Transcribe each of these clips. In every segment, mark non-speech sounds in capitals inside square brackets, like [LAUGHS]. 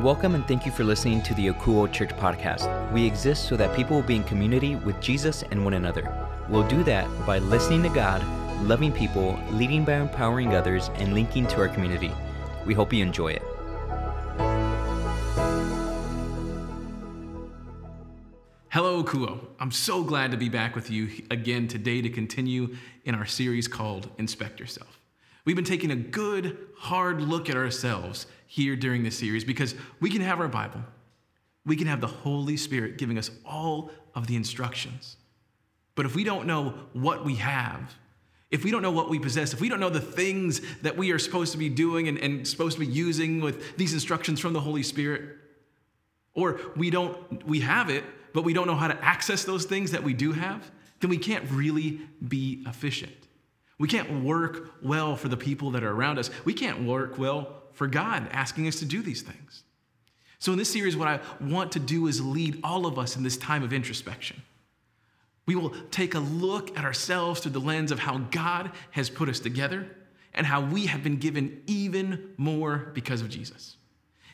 Welcome and thank you for listening to the Akuo Church podcast. We exist so that people will be in community with Jesus and one another. We'll do that by listening to God, loving people, leading by empowering others, and linking to our community. We hope you enjoy it. Hello, Akuo. I'm so glad to be back with you again today to continue in our series called Inspect Yourself. We've been taking a good, hard look at ourselves here during this series because we can have our Bible, we can have the Holy Spirit giving us all of the instructions. But if we don't know what we have, if we don't know what we possess, if we don't know the things that we are supposed to be doing and, and supposed to be using with these instructions from the Holy Spirit, or we don't we have it but we don't know how to access those things that we do have, then we can't really be efficient. We can't work well for the people that are around us. We can't work well for God asking us to do these things. So, in this series, what I want to do is lead all of us in this time of introspection. We will take a look at ourselves through the lens of how God has put us together and how we have been given even more because of Jesus.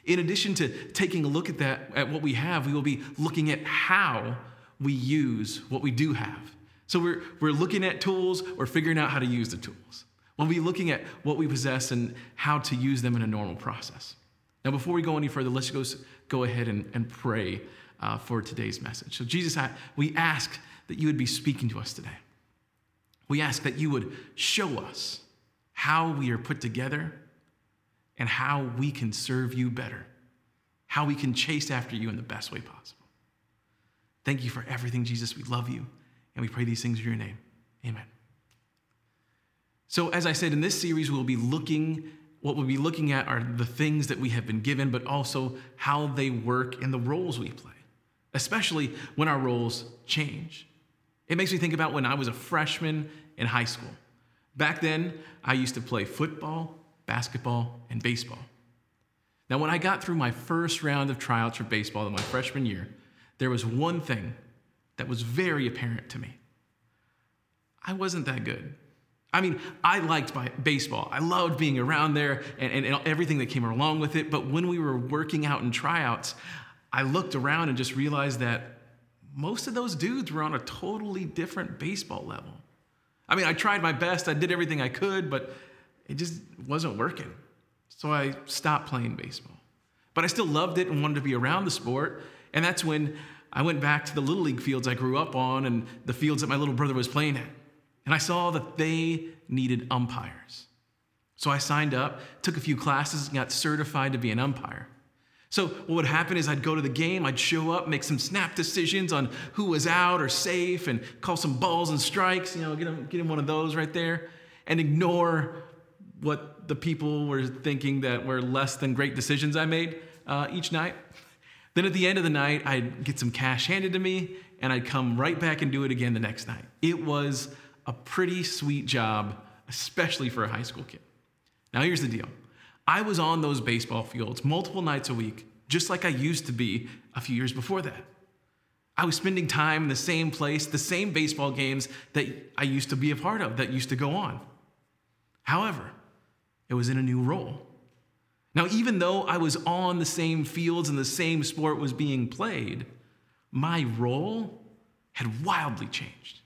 In addition to taking a look at that, at what we have, we will be looking at how we use what we do have. So we're, we're looking at tools, we're figuring out how to use the tools. We'll be looking at what we possess and how to use them in a normal process. Now, before we go any further, let's go, go ahead and, and pray uh, for today's message. So, Jesus, I, we ask that you would be speaking to us today. We ask that you would show us how we are put together and how we can serve you better, how we can chase after you in the best way possible. Thank you for everything, Jesus. We love you, and we pray these things in your name. Amen. So, as I said, in this series, we'll be looking, what we'll be looking at are the things that we have been given, but also how they work in the roles we play, especially when our roles change. It makes me think about when I was a freshman in high school. Back then, I used to play football, basketball, and baseball. Now, when I got through my first round of tryouts for baseball in my freshman year, there was one thing that was very apparent to me. I wasn't that good. I mean, I liked baseball. I loved being around there and, and, and, everything that came along with it. But when we were working out in tryouts, I looked around and just realized that most of those dudes were on a totally different baseball level. I mean, I tried my best, I did everything I could, but it just wasn't working. So I stopped playing baseball. But I still loved it and wanted to be around the sport. And that's when I went back to the Little League fields I grew up on and the fields that my little brother was playing at. And I saw that they needed umpires. So I signed up, took a few classes, and got certified to be an umpire. So what would happen is I'd go to the game, I'd show up, make some snap decisions on who was out or safe, and call some balls and strikes, you know, get him, get him one of those right there, and ignore what the people were thinking that were less than great decisions I made uh, each night. Then at the end of the night, I'd get some cash handed to me, and I'd come right back and do it again the next night. It was a pretty sweet job, especially for a high school kid. Now, here's the deal I was on those baseball fields multiple nights a week, just like I used to be a few years before that. I was spending time in the same place, the same baseball games that I used to be a part of, that used to go on. However, it was in a new role. Now, even though I was on the same fields and the same sport was being played, my role had wildly changed.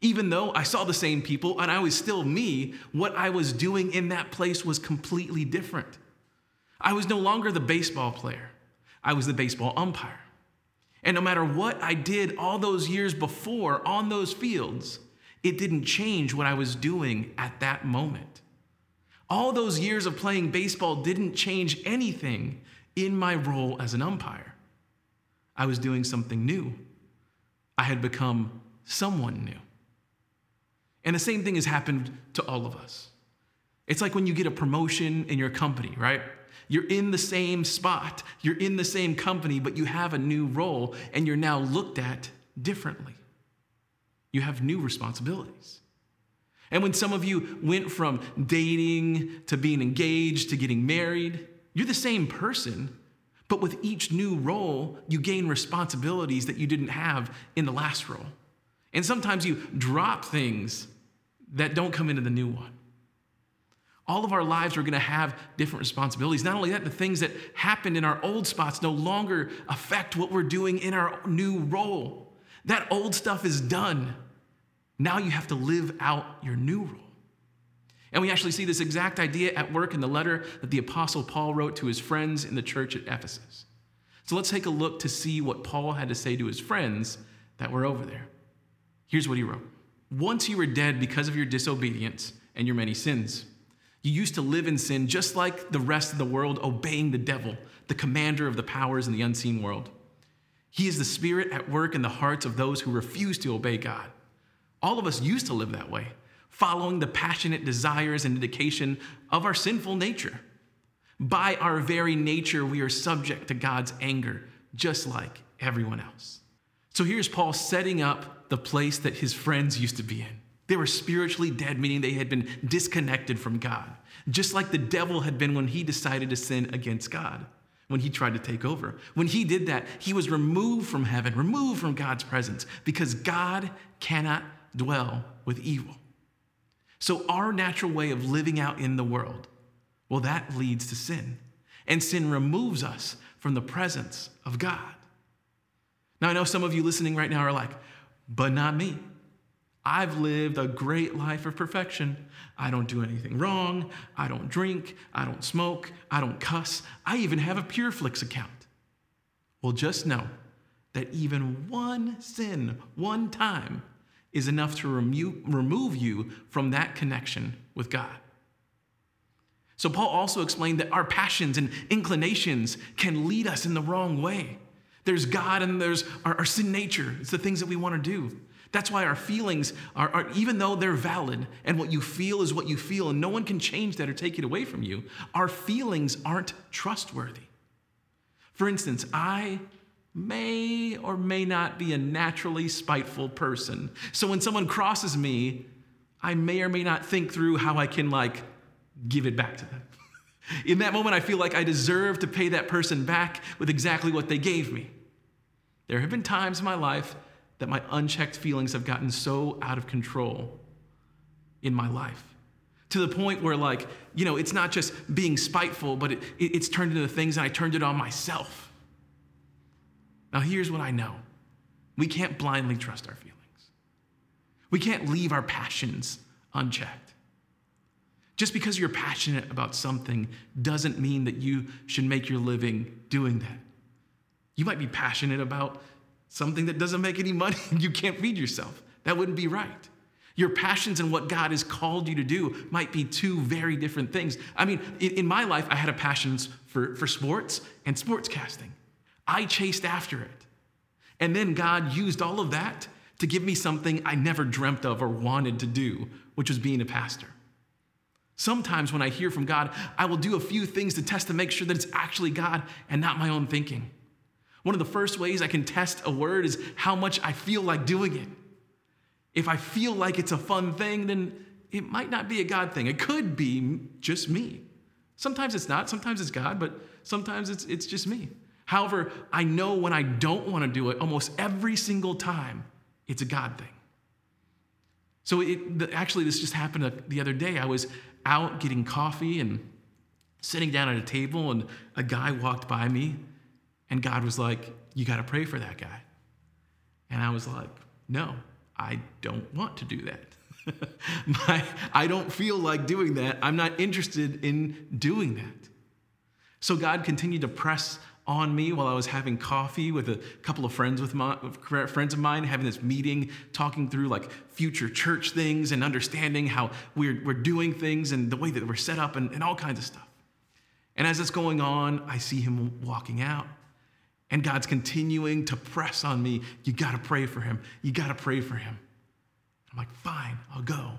Even though I saw the same people and I was still me, what I was doing in that place was completely different. I was no longer the baseball player, I was the baseball umpire. And no matter what I did all those years before on those fields, it didn't change what I was doing at that moment. All those years of playing baseball didn't change anything in my role as an umpire. I was doing something new. I had become someone new. And the same thing has happened to all of us. It's like when you get a promotion in your company, right? You're in the same spot, you're in the same company, but you have a new role and you're now looked at differently. You have new responsibilities. And when some of you went from dating to being engaged to getting married, you're the same person, but with each new role, you gain responsibilities that you didn't have in the last role. And sometimes you drop things that don't come into the new one. All of our lives are going to have different responsibilities. Not only that, the things that happened in our old spots no longer affect what we're doing in our new role. That old stuff is done. Now you have to live out your new role. And we actually see this exact idea at work in the letter that the Apostle Paul wrote to his friends in the church at Ephesus. So let's take a look to see what Paul had to say to his friends that were over there. Here's what he wrote Once you were dead because of your disobedience and your many sins. You used to live in sin just like the rest of the world, obeying the devil, the commander of the powers in the unseen world. He is the spirit at work in the hearts of those who refuse to obey God. All of us used to live that way, following the passionate desires and indication of our sinful nature. By our very nature, we are subject to God's anger, just like everyone else. So here's Paul setting up the place that his friends used to be in. They were spiritually dead, meaning they had been disconnected from God, just like the devil had been when he decided to sin against God, when he tried to take over. When he did that, he was removed from heaven, removed from God's presence, because God cannot dwell with evil. So, our natural way of living out in the world, well, that leads to sin. And sin removes us from the presence of God. Now, I know some of you listening right now are like, but not me. I've lived a great life of perfection. I don't do anything wrong. I don't drink. I don't smoke. I don't cuss. I even have a PureFlix account. Well, just know that even one sin, one time, is enough to remo- remove you from that connection with God. So, Paul also explained that our passions and inclinations can lead us in the wrong way. There's God and there's our, our sin nature, it's the things that we want to do. That's why our feelings are, are, even though they're valid and what you feel is what you feel, and no one can change that or take it away from you, our feelings aren't trustworthy. For instance, I may or may not be a naturally spiteful person. So when someone crosses me, I may or may not think through how I can, like, give it back to them. [LAUGHS] In that moment, I feel like I deserve to pay that person back with exactly what they gave me. There have been times in my life that my unchecked feelings have gotten so out of control in my life to the point where like you know it's not just being spiteful but it, it, it's turned into things and i turned it on myself now here's what i know we can't blindly trust our feelings we can't leave our passions unchecked just because you're passionate about something doesn't mean that you should make your living doing that you might be passionate about something that doesn't make any money and you can't feed yourself. That wouldn't be right. Your passions and what God has called you to do might be two very different things. I mean, in, my life, I had a passion for, for sports and sports casting. I chased after it. And then God used all of that to give me something I never dreamt of or wanted to do, which was being a pastor. Sometimes when I hear from God, I will do a few things to test to make sure that it's actually God and not my own thinking. One of the first ways I can test a word is how much I feel like doing it. If I feel like it's a fun thing, then it might not be a God thing. It could be just me. Sometimes it's not, sometimes it's God, but sometimes it's, it's just me. However, I know when I don't want to do it, almost every single time, it's a God thing. So it, actually, this just happened the other day. I was out getting coffee and sitting down at a table, and a guy walked by me and God was like, You got to pray for that guy. And I was like, No, I don't want to do that. [LAUGHS] My, I don't feel like doing that. I'm not interested in doing that. So God continued to press on me while I was having coffee with a couple of friends with my friends of mine, having this meeting, talking through like future church things and understanding how we're, we're doing things and the way that we're set up and, and all kinds of stuff. And as it's going on, I see him walking out. And God's continuing to press on me. You got to pray for him. You got to pray for him. I'm like, fine, I'll go.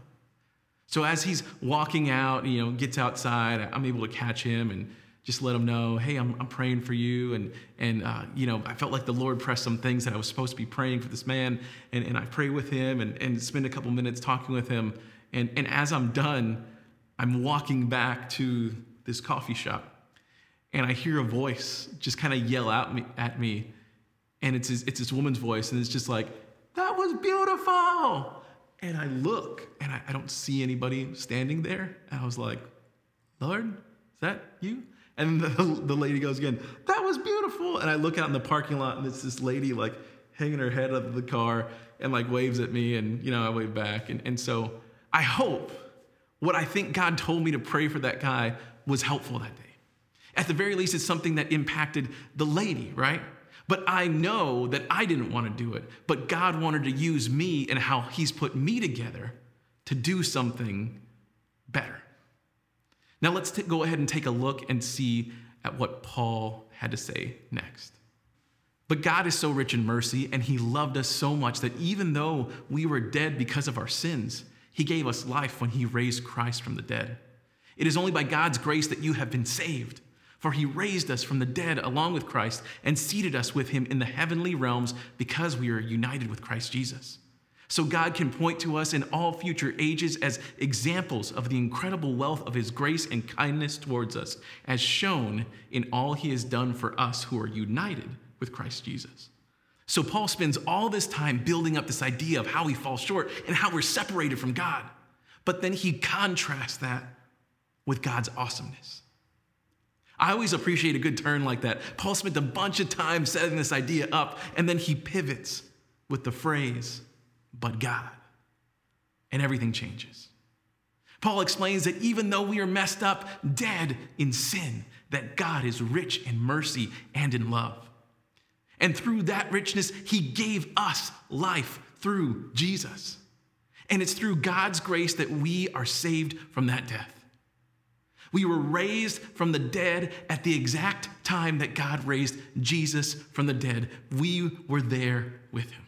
So as he's walking out, you know, gets outside, I'm able to catch him and just let them know, hey, I'm, I'm praying for you. And, and uh, you know, I felt like the Lord pressed some things that I was supposed to be praying for this man. And, and I pray with him and, and spend a couple minutes talking with him. And, and as I'm done, I'm walking back to this coffee shop and I hear a voice just kind of yell out me, at me, and it's this, it's this woman's voice, and it's just like, "That was beautiful." And I look, and I, I don't see anybody standing there, and I was like, Lord, is that you? And the, the lady goes again, That was beautiful. And I look out in the parking lot and it's this lady like hanging her head out of the car and like waves at me. And, you know, I wave back. And, and so I hope what I think God told me to pray for that guy was helpful that day. At the very least, it's something that impacted the lady, right? But I know that I didn't want to do it, but God wanted to use me and how He's put me together to do something better. Now, let's t- go ahead and take a look and see at what Paul had to say next. But God is so rich in mercy, and He loved us so much that even though we were dead because of our sins, He gave us life when He raised Christ from the dead. It is only by God's grace that you have been saved. For he raised us from the dead along with Christ and seated us with him in the heavenly realms because we are united with Christ Jesus. So God can point to us in all future ages as examples of the incredible wealth of his grace and kindness towards us, as shown in all he has done for us who are united with Christ Jesus. So Paul spends all this time building up this idea of how we fall short and how we're separated from God. But then he contrasts that with God's awesomeness. I always appreciate a good turn like that. Paul spent a bunch of time setting this idea up, and then he pivots with the phrase, but God. And everything changes. Paul explains that even though we are messed up, dead in sin, that God is rich in mercy and in love. And through that richness, he gave us life through Jesus. And it's through God's grace that we are saved from that death. We were raised from the dead at the exact time that God raised Jesus from the dead. We were there with him.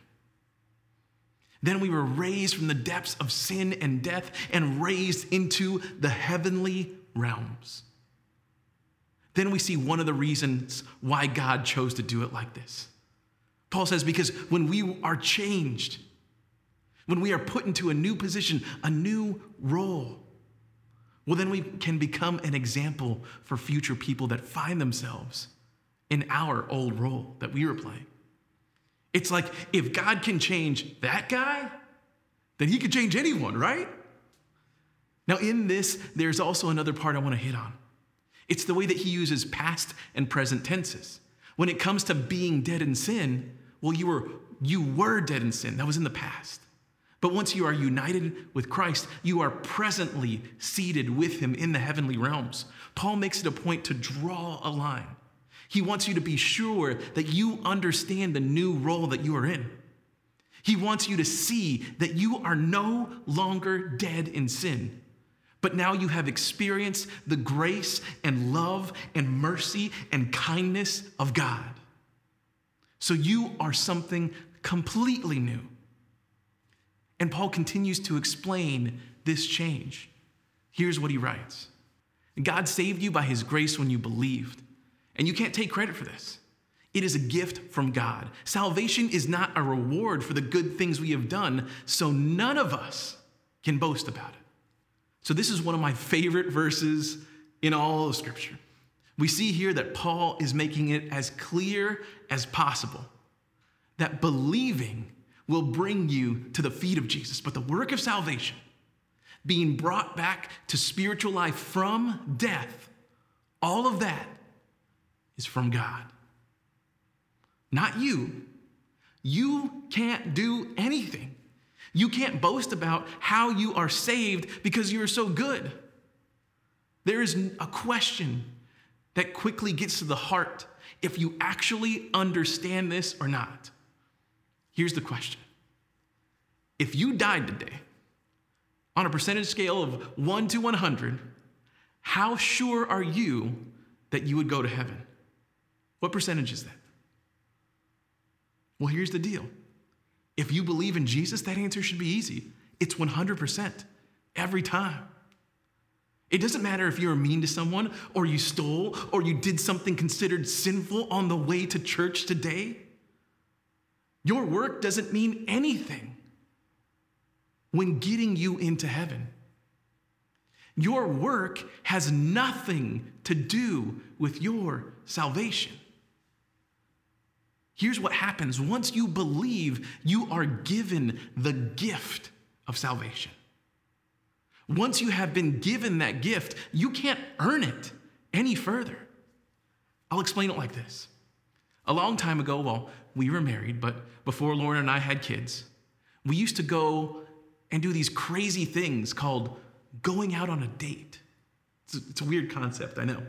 Then we were raised from the depths of sin and death and raised into the heavenly realms. Then we see one of the reasons why God chose to do it like this. Paul says, because when we are changed, when we are put into a new position, a new role, well, then we can become an example for future people that find themselves in our old role that we were playing. It's like if God can change that guy, then he could change anyone, right? Now, in this, there's also another part I want to hit on. It's the way that he uses past and present tenses. When it comes to being dead in sin, well, you were, you were dead in sin. That was in the past. But once you are united with Christ, you are presently seated with him in the heavenly realms. Paul makes it a point to draw a line. He wants you to be sure that you understand the new role that you are in. He wants you to see that you are no longer dead in sin, but now you have experienced the grace and love and mercy and kindness of God. So you are something completely new. And Paul continues to explain this change. Here's what he writes God saved you by his grace when you believed. And you can't take credit for this. It is a gift from God. Salvation is not a reward for the good things we have done, so none of us can boast about it. So, this is one of my favorite verses in all of Scripture. We see here that Paul is making it as clear as possible that believing will bring you to the feet of Jesus. But the work of salvation, being brought back to spiritual life from death, all of that is from God. Not you. You can't do anything. You can't boast about how you are saved because you are so good. There is a question that quickly gets to the heart if you actually understand this or not. Here's the question If you died today, on a percentage scale of 1 to 100, how sure are you that you would go to heaven? What percentage is that? Well, here's the deal. If you believe in Jesus, that answer should be easy. It's 100% every time. It doesn't matter if you were mean to someone, or you stole, or you did something considered sinful on the way to church today. Your work doesn't mean anything when getting you into heaven. Your work has nothing to do with your salvation. Here's what happens once you believe, you are given the gift of salvation. Once you have been given that gift, you can't earn it any further. I'll explain it like this. A long time ago, well, we were married, but before Lauren and I had kids, we used to go and do these crazy things called going out on a date. It's a, it's a weird concept, I know.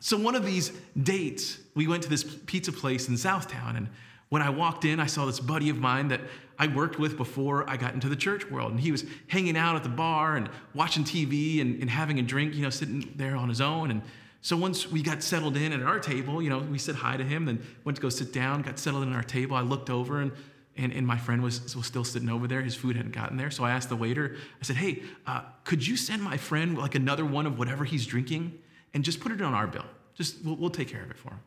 So, one of these dates, we went to this pizza place in Southtown, and when I walked in, I saw this buddy of mine that I worked with before I got into the church world. And he was hanging out at the bar and watching TV and, and having a drink, you know, sitting there on his own. And so once we got settled in at our table, you know, we said hi to him, then went to go sit down, got settled in our table. I looked over and and, and my friend was, was still sitting over there. His food hadn't gotten there. So I asked the waiter, I said, hey, uh, could you send my friend like another one of whatever he's drinking and just put it on our bill? Just, we'll, we'll take care of it for him.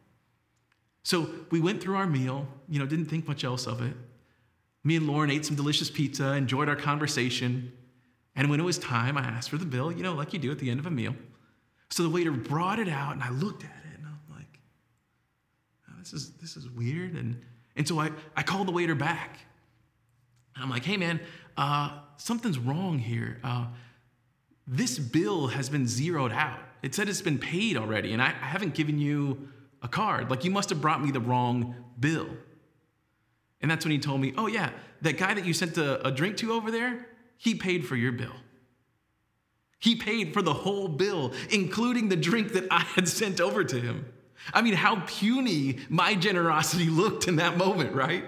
So we went through our meal, you know, didn't think much else of it. Me and Lauren ate some delicious pizza, enjoyed our conversation. And when it was time, I asked for the bill, you know, like you do at the end of a meal. So the waiter brought it out, and I looked at it, and I'm like, oh, this, is, this is weird. And, and so I, I called the waiter back. And I'm like, hey, man, uh, something's wrong here. Uh, this bill has been zeroed out. It said it's been paid already, and I, I haven't given you a card. Like, you must have brought me the wrong bill. And that's when he told me, oh, yeah, that guy that you sent a, a drink to over there, he paid for your bill. He paid for the whole bill, including the drink that I had sent over to him. I mean, how puny my generosity [LAUGHS] looked in that moment, right?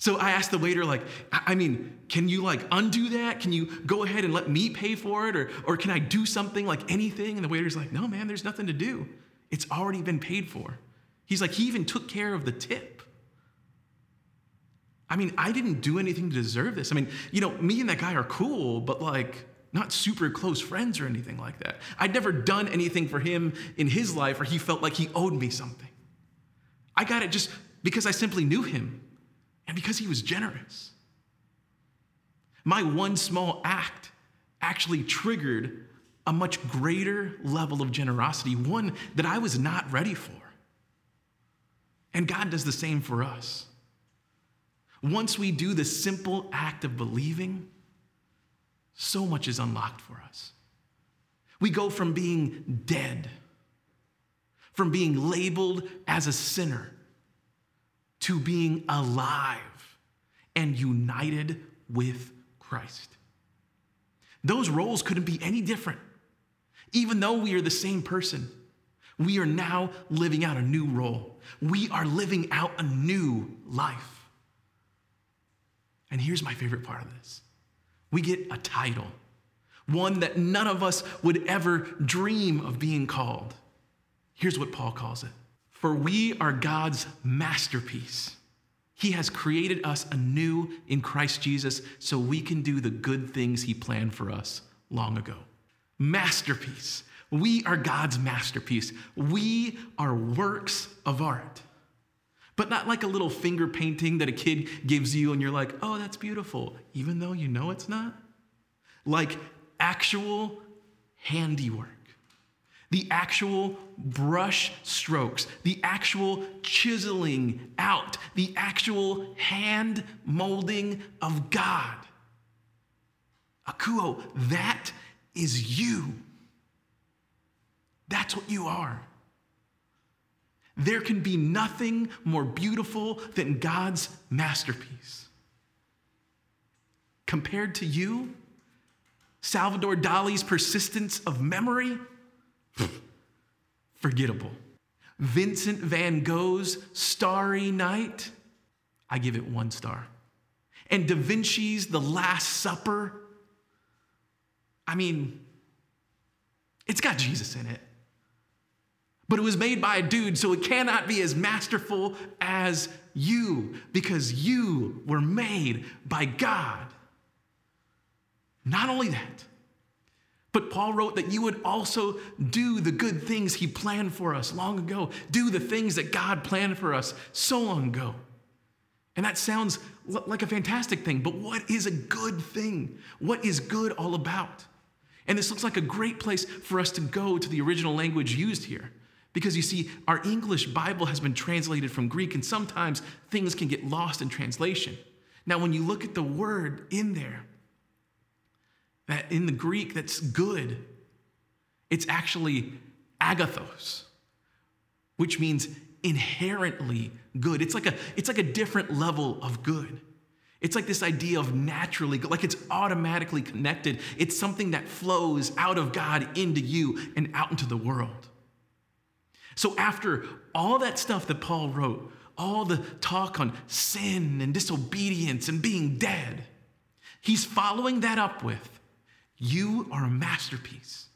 So I asked the waiter, like, I mean, can you like undo that? Can you go ahead and let me pay for it? Or, or can I do something like anything? And the waiter's like, no, man, there's nothing to do. It's already been paid for. He's like, he even took care of the tip. I mean, I didn't do anything to deserve this. I mean, you know, me and that guy are cool, but like not super close friends or anything like that. I'd never done anything for him in his life where he felt like he owed me something. I got it just because I simply knew him and because he was generous. My one small act actually triggered a much greater level of generosity, one that I was not ready for. And God does the same for us. Once we do the simple act of believing, so much is unlocked for us. We go from being dead, from being labeled as a sinner, to being alive and united with Christ. Those roles couldn't be any different. Even though we are the same person, we are now living out a new role. We are living out a new life. And here's my favorite part of this we get a title, one that none of us would ever dream of being called. Here's what Paul calls it For we are God's masterpiece. He has created us anew in Christ Jesus so we can do the good things He planned for us long ago. Masterpiece. We are God's masterpiece. We are works of art. But not like a little finger painting that a kid gives you and you're like, oh, that's beautiful, even though you know it's not. Like actual handiwork, the actual brush strokes, the actual chiseling out, the actual hand molding of God. Akuo, that is you. That's what you are. There can be nothing more beautiful than God's masterpiece. Compared to you, Salvador Dali's persistence of memory, [LAUGHS] forgettable. Vincent van Gogh's Starry Night, I give it one star. And Da Vinci's The Last Supper, I mean, it's got Jesus in it but it was made by a dude, so it cannot be as masterful as you because you were made by God. Not only that, but Paul wrote that you would also do the good things he planned for us long ago, do the things that God planned for us so long ago. And that sounds like a fantastic thing, but what is a good thing? What is good all about? And this looks like a great place for us to go to the original language used here. Because you see, our English Bible has been translated from Greek, and sometimes things can get lost in translation. Now, when you look at the word in there, that in the Greek that's good. It's actually agathos, which means inherently good. It's like a, it's like a different level of good. It's like this idea of naturally, like it's automatically connected. It's something that flows out of God into you and out into the world. So, after all that stuff that Paul wrote, all the talk on sin and disobedience and being dead, he's following that up with You are a masterpiece,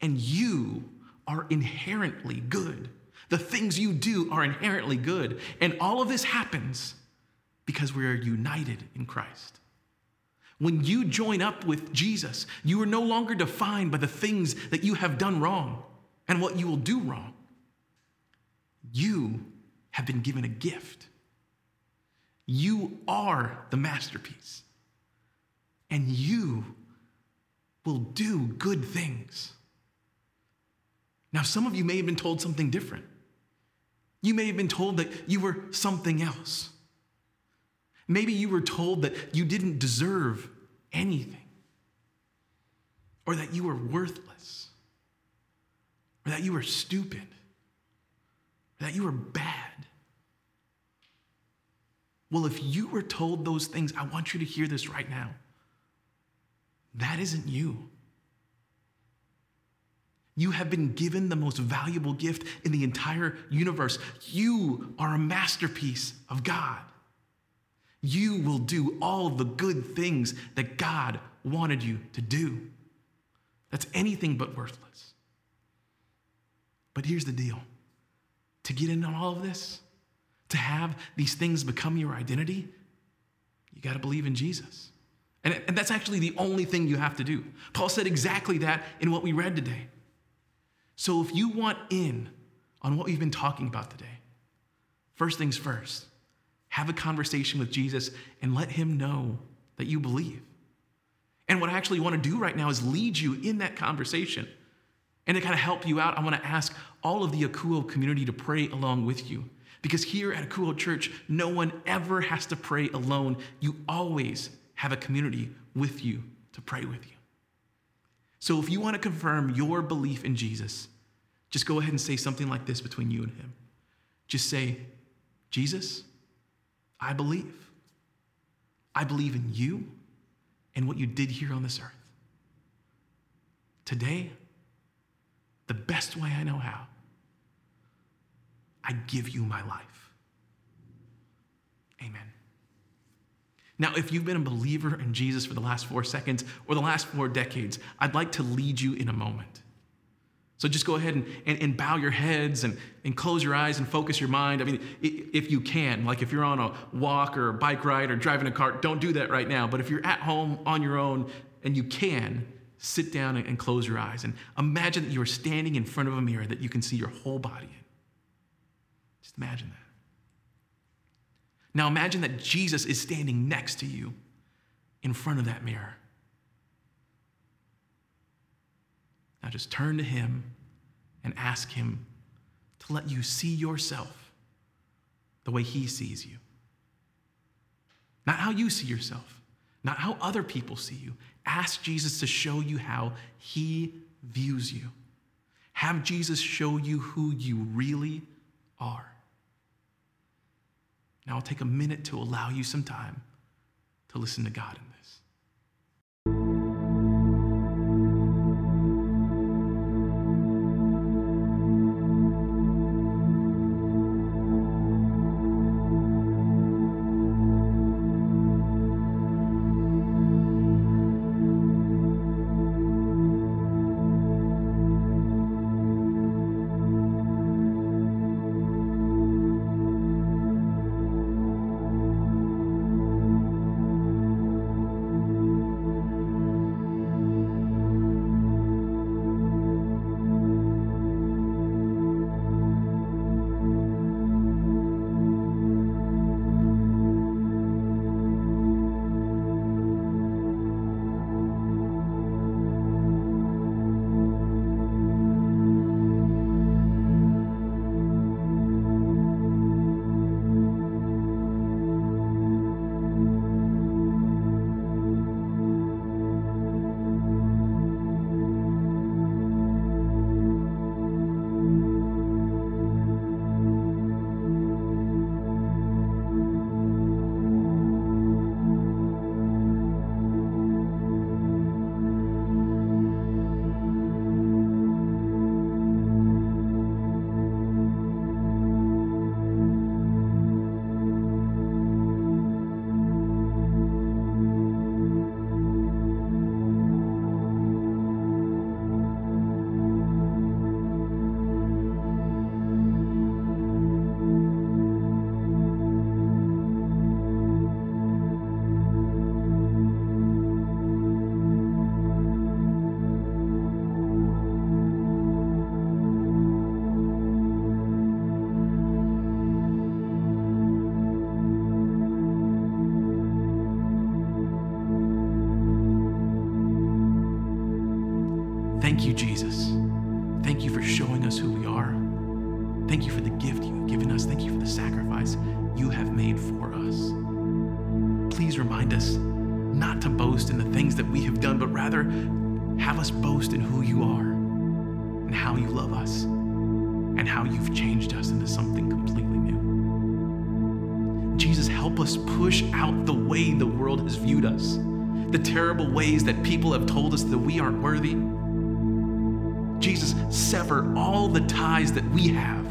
and you are inherently good. The things you do are inherently good. And all of this happens because we are united in Christ. When you join up with Jesus, you are no longer defined by the things that you have done wrong and what you will do wrong. You have been given a gift. You are the masterpiece. And you will do good things. Now, some of you may have been told something different. You may have been told that you were something else. Maybe you were told that you didn't deserve anything, or that you were worthless, or that you were stupid, or that you were bad. Well, if you were told those things, I want you to hear this right now. That isn't you. You have been given the most valuable gift in the entire universe. You are a masterpiece of God. You will do all the good things that God wanted you to do. That's anything but worthless. But here's the deal to get into all of this, to have these things become your identity, you got to believe in Jesus. And, and that's actually the only thing you have to do. Paul said exactly that in what we read today. So if you want in on what we've been talking about today, first things first, have a conversation with Jesus and let him know that you believe. And what I actually want to do right now is lead you in that conversation. And to kind of help you out, I want to ask all of the Akuo community to pray along with you. Because here at Akuo Church, no one ever has to pray alone. You always have a community with you to pray with you. So if you want to confirm your belief in Jesus, just go ahead and say something like this between you and him. Just say, Jesus, I believe. I believe in you and what you did here on this earth. Today, the best way I know how, I give you my life. Amen. Now, if you've been a believer in Jesus for the last four seconds or the last four decades, I'd like to lead you in a moment. So just go ahead and, and, and, bow your heads and, and close your eyes and focus your mind. I mean, if you can, like if you're on a walk or a bike ride or driving a car, don't do that right now. But if you're at home on your own and you can, sit down and, and close your eyes and imagine that you are standing in front of a mirror that you can see your whole body in. Just imagine that. Now imagine that Jesus is standing next to you in front of that mirror. Now just turn to him and ask him to let you see yourself the way he sees you. Not how you see yourself, not how other people see you. Ask Jesus to show you how he views you. Have Jesus show you who you really are. Now I'll take a minute to allow you some time to listen to God Thank you, Jesus. Thank you for showing us who we are. Thank you for the gift you've given us. Thank you for the sacrifice you have made for us. Please remind us not to boast in the things that we have done, but rather have us boast in who you are and how you love us and how you've changed us into something completely new. Jesus, help us push out the way the world has viewed us, the terrible ways that people have told us that we aren't worthy Jesus, sever all the ties that we have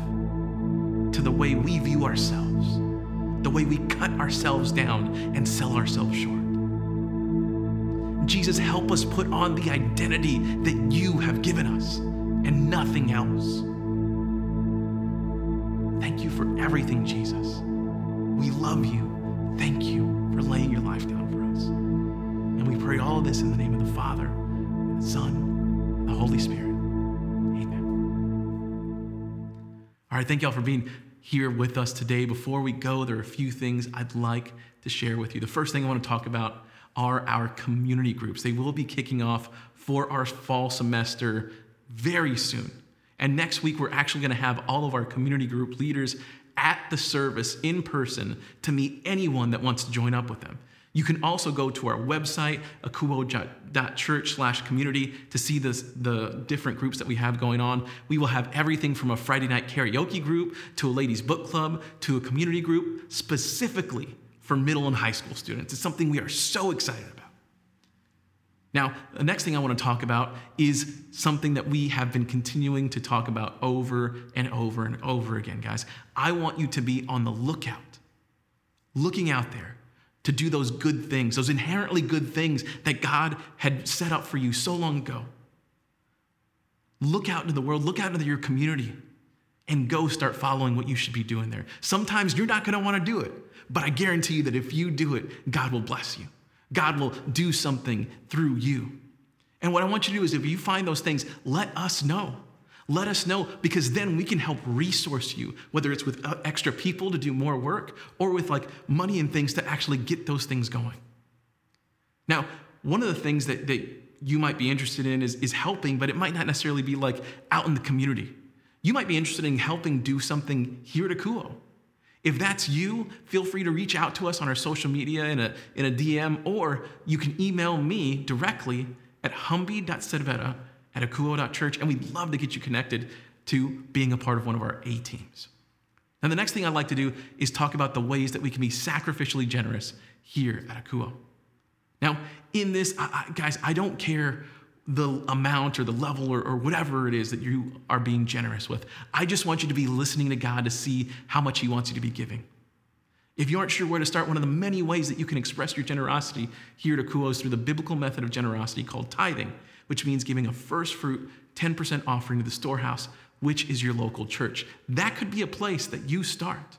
to the way we view ourselves, the way we cut ourselves down and sell ourselves short. Jesus, help us put on the identity that you have given us and nothing else. Thank you for everything, Jesus. We love you. Thank you for laying your life down for us. And we pray all this in the name of the Father, the Son, and the Holy Spirit. All right, thank y'all for being here with us today. Before we go, there are a few things I'd like to share with you. The first thing I want to talk about are our community groups. They will be kicking off for our fall semester very soon. And next week, we're actually going to have all of our community group leaders at the service in person to meet anyone that wants to join up with them. You can also go to our website, akuo.church slash community, to see this, the different groups that we have going on. We will have everything from a Friday night karaoke group to a ladies' book club to a community group specifically for middle and high school students. It's something we are so excited about. Now, the next thing I want to talk about is something that we have been continuing to talk about over and over and over again, guys. I want you to be on the lookout, looking out there to do those good things, those inherently good things that God had set up for you so long ago. Look out into the world, look out into your community, and go start following what you should be doing there. Sometimes you're not want to do it. But I guarantee you that if you do it, God will bless you. God will do something through you. And what I want you to do is if you find those things, let us know. Let us know because then we can help resource you, whether it's with uh, extra people to do more work or with like money and things to actually get those things going. Now, one of the things that, that you might be interested in is, is helping, but it might not necessarily be like out in the community. You might be interested in helping do something here at Akuo. If that's you, feel free to reach out to us on our social media in a, in a DM, or you can email me directly at humby.sedvera at akuo.church, and we'd love to get you connected to being a part of one of our A teams. Now, the next thing I'd like to do is talk about the ways that we can be sacrificially generous here at Akuo. Now, in this, I, I, guys, I don't care the amount or the level or, or, whatever it is that you are being generous with. I just want you to be listening to God to see how much He wants you to be giving. If you aren't sure where to start, one of the many ways that you can express your generosity here at Akuo is through the biblical method of generosity called tithing, which means giving a first fruit 10% offering to the storehouse, which is your local church. That could be a place that you start.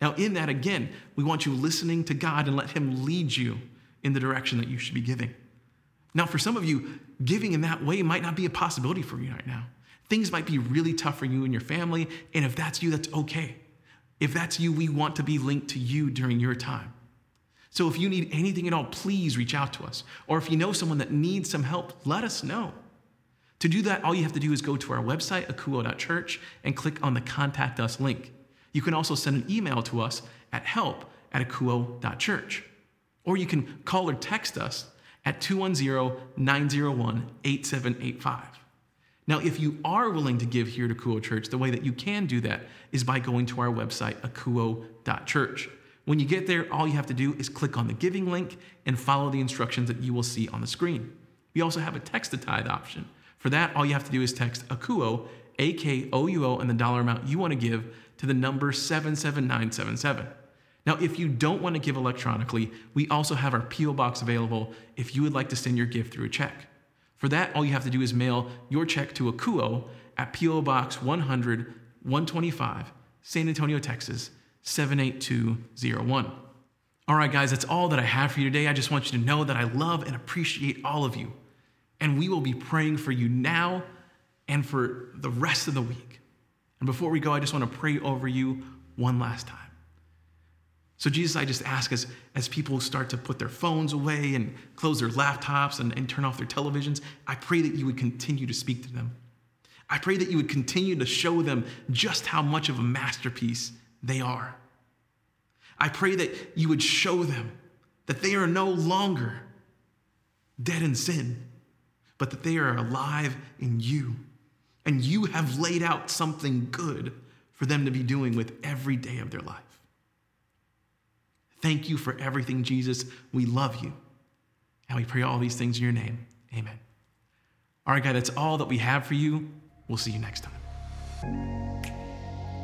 Now, in that, again, we want you listening to God and let Him lead you in the direction that you should be giving. Now, for some of you, giving in that way might not be a possibility for you right now. Things might be really tough for you and your family, and if that's you, that's okay. If that's you, we want to be linked to you during your time. So if you need anything at all, please reach out to us. Or if you know someone that needs some help, let us know. To do that, all you have to do is go to our website, akuo.church, and click on the Contact Us link. You can also send an email to us at help at akuo.church. Or you can call or text us at 210 901 8785. Now, if you are willing to give here to Akuo Church, the way that you can do that is by going to our website, akuo.church. When you get there, all you have to do is click on the giving link and follow the instructions that you will see on the screen. We also have a text to tithe option. For that, all you have to do is text AKOUO, A K O U O, and the dollar amount you want to give to the number 77977. Now, if you don't want to give electronically, we also have our P.O. Box available if you would like to send your gift through a check. For that, all you have to do is mail your check to Akouo at P.O. Box 100 125, San Antonio, Texas 78201. All right, guys, that's all that I have for you today. I just want you to know that I love and appreciate all of you. And we will be praying for you now and for the rest of the week. And before we go, I just want to pray over you one last time. So, Jesus, I just ask as, as people start to put their phones away and close their laptops and, and turn off their televisions, I pray that you would continue to speak to them. I pray that you would continue to show them just how much of a masterpiece they are. I pray that you would show them that they are no longer dead in sin, but that they are alive in you. And you have laid out something good for them to be doing with every day of their life. Thank you for everything, Jesus. We love you. And we pray all these things in your name. Amen. All right, God, that's all that we have for you. We'll see you next time.